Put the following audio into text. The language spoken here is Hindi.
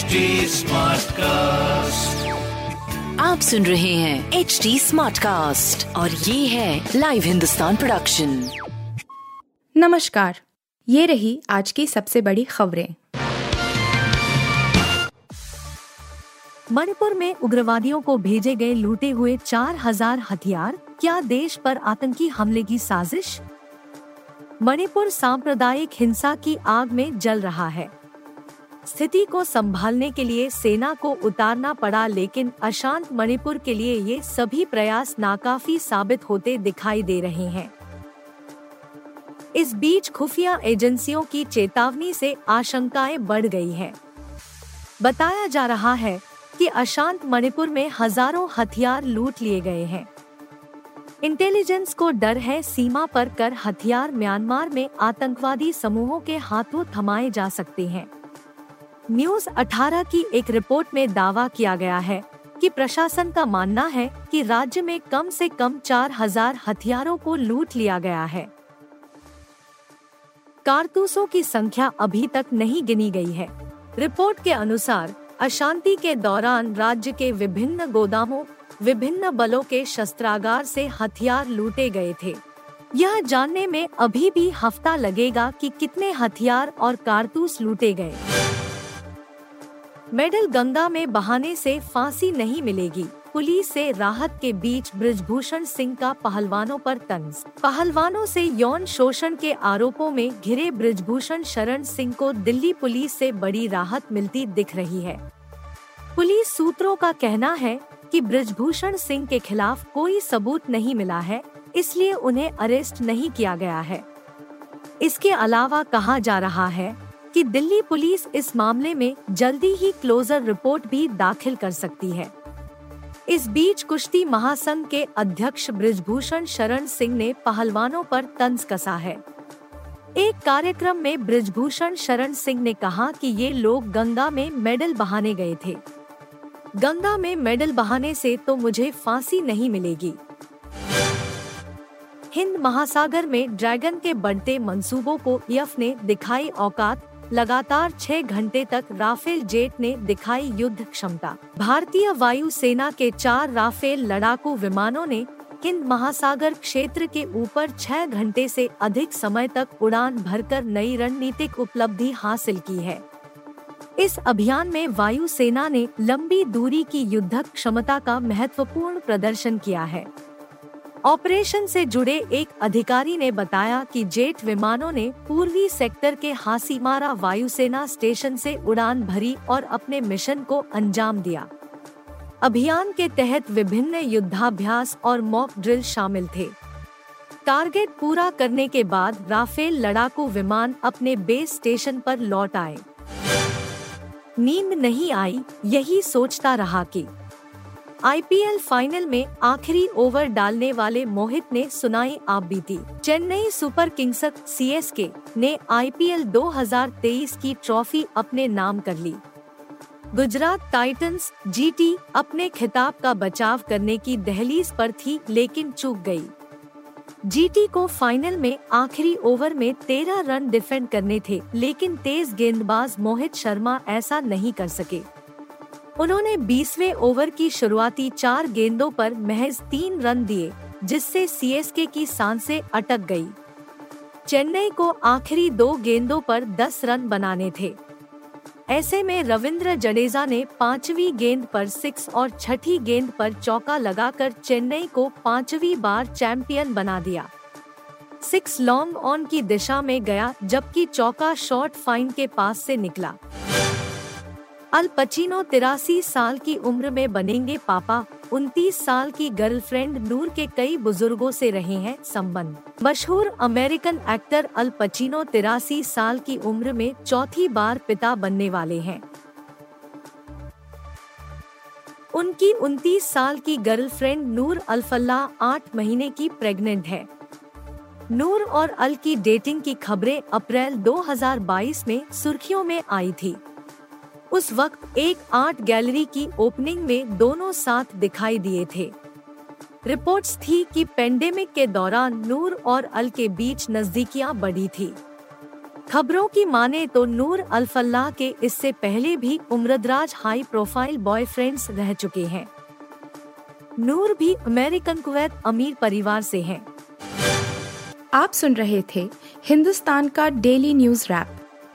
HD कास्ट आप सुन रहे हैं एच डी स्मार्ट कास्ट और ये है लाइव हिंदुस्तान प्रोडक्शन नमस्कार ये रही आज की सबसे बड़ी खबरें। मणिपुर में उग्रवादियों को भेजे गए लूटे हुए चार हज़ार हथियार क्या देश पर आतंकी हमले की साजिश? मणिपुर सांप्रदायिक हिंसा की आग में जल रहा है। स्थिति को संभालने के लिए सेना को उतारना पड़ा, लेकिन अशांत मणिपुर के लिए ये सभी प्रयास नाकाफी साबित होते दिखाई दे रहे हैं। इस बीच खुफिया एजेंसियों की चेतावनी से आशंकाएँ बढ़ गई हैं। बताया जा रहा है कि अशांत मणिपुर में हज़ारों हथियार लूट लिए गए हैं। इंटेलिजेंस को डर है, सीमा पर कर हथियार म्यांमार में आतंकवादी समूहों के हाथों थमाए जा सकते हैं। न्यूज़ 18 की एक रिपोर्ट में दावा किया गया है कि प्रशासन का मानना है कि राज्य में कम से कम चार हज़ार हथियारों को लूट लिया गया है। कारतूसों की संख्या अभी तक नहीं गिनी गई है। रिपोर्ट के अनुसार, अशांति के दौरान राज्य के विभिन्न गोदामों, विभिन्न बलों के शस्त्रागार से हथियार लूटे गए थे। यह जानने में अभी भी हफ़्ता लगेगा कि कितने हथियार और कारतूस लूटे गए। मेडल गंगा में बहाने से फांसी नहीं मिलेगी। पुलिस से राहत के बीच ब्रिजभूषण सिंह का पहलवानों पर तंज। पहलवानों से यौन शोषण के आरोपों में घिरे ब्रिजभूषण शरण सिंह को दिल्ली पुलिस से बड़ी राहत मिलती दिख रही है। पुलिस सूत्रों का कहना है कि ब्रिजभूषण सिंह के खिलाफ कोई सबूत नहीं मिला है, इसलिए उन्हें अरेस्ट नहीं किया गया है। इसके अलावा कहा जा रहा है कि दिल्ली पुलिस इस मामले में जल्दी ही क्लोजर रिपोर्ट भी दाखिल कर सकती है। इस बीच कुश्ती महासंघ के अध्यक्ष ब्रिजभूषण शरण सिंह ने पहलवानों पर तंज कसा है। एक कार्यक्रम में ब्रिजभूषण शरण सिंह ने कहा कि ये लोग गंगा में मेडल बहाने गए थे। गंगा में मेडल बहाने से तो मुझे फांसी नहीं मिलेगी। हिंद महासागर में ड्रैगन के बढ़ते मंसूबों को यफ ने दिखाई औकात लगातार छह घंटे तक राफेल जेट ने दिखाई युद्ध क्षमता। भारतीय वायु सेना के चार राफेल लड़ाकू विमानों ने हिंद महासागर क्षेत्र के ऊपर छह घंटे से अधिक समय तक उड़ान भरकर नई रणनीतिक उपलब्धि हासिल की है? इस अभियान में वायु सेना ने लंबी दूरी की युद्धक क्षमता का महत्वपूर्ण प्रदर्शन किया है। ऑपरेशन से जुड़े एक अधिकारी ने बताया कि जेट विमानों ने पूर्वी सेक्टर के हासीमारा वायुसेना स्टेशन से उड़ान भरी और अपने मिशन को अंजाम दिया। अभियान के तहत विभिन्न युद्धाभ्यास और मॉक ड्रिल शामिल थे। टारगेट पूरा करने के बाद राफेल लड़ाकू विमान अपने बेस स्टेशन पर लौट आए। नींद नहीं आई, यही सोचता रहा कि आईपीएल फाइनल में आखिरी ओवर डालने वाले मोहित ने सुनाई आप बीती। चेन्नई सुपर किंग्स सीएसके ने आईपीएल 2023 की ट्रॉफी अपने नाम कर ली। गुजरात टाइटंस जीटी अपने खिताब का बचाव करने की दहलीज पर थी, लेकिन चूक गई। जीटी को फाइनल में आखिरी ओवर में तेरह रन डिफेंड करने थे, लेकिन तेज गेंदबाज मोहित शर्मा ऐसा नहीं कर सके। उन्होंने 20वें ओवर की शुरुआती चार गेंदों पर महज तीन रन दिए, जिससे सीएसके की साँसें अटक गई। चेन्नई को आखिरी दो गेंदों पर 10 रन बनाने थे। ऐसे में रविंद्र जडेजा ने पांचवी गेंद पर सिक्स और छठी गेंद पर चौका लगाकर चेन्नई को पांचवी बार चैंपियन बना दिया। सिक्स लॉन्ग ऑन की दिशा में गया, जबकि चौका शॉर्ट फाइन के पास से निकला। अल पचीनो तिरासी साल की उम्र में बनेंगे पापा। उनतीस साल की गर्लफ्रेंड नूर के कई बुज़ुर्गों से रहे हैं संबंध। मशहूर अमेरिकन एक्टर अल पचीनो तिरासी साल की उम्र में चौथी बार पिता बनने वाले हैं। उनकी उनतीस साल की गर्लफ्रेंड नूर अल्फल्ला आठ महीने की प्रेग्नेंट है। नूर और अल की डेटिंग की खबरें अप्रैल 2022 में सुर्खियों में आई थी। उस वक्त एक आर्ट गैलरी की ओपनिंग में दोनों साथ दिखाई दिए थे। रिपोर्ट्स थी कि पेंडेमिक के दौरान नूर और अल के बीच नजदीकियाँ बढ़ी थी। खबरों की माने तो नूर अल्फल्लाह के इससे पहले भी उम्रदराज हाई प्रोफ़ाइल बॉयफ्रेंड्स रह चुके हैं। नूर भी अमेरिकन कुवैत अमीर परिवार से हैं। आप सुन रहे थे हिंदुस्तान का डेली न्यूज़ रैप।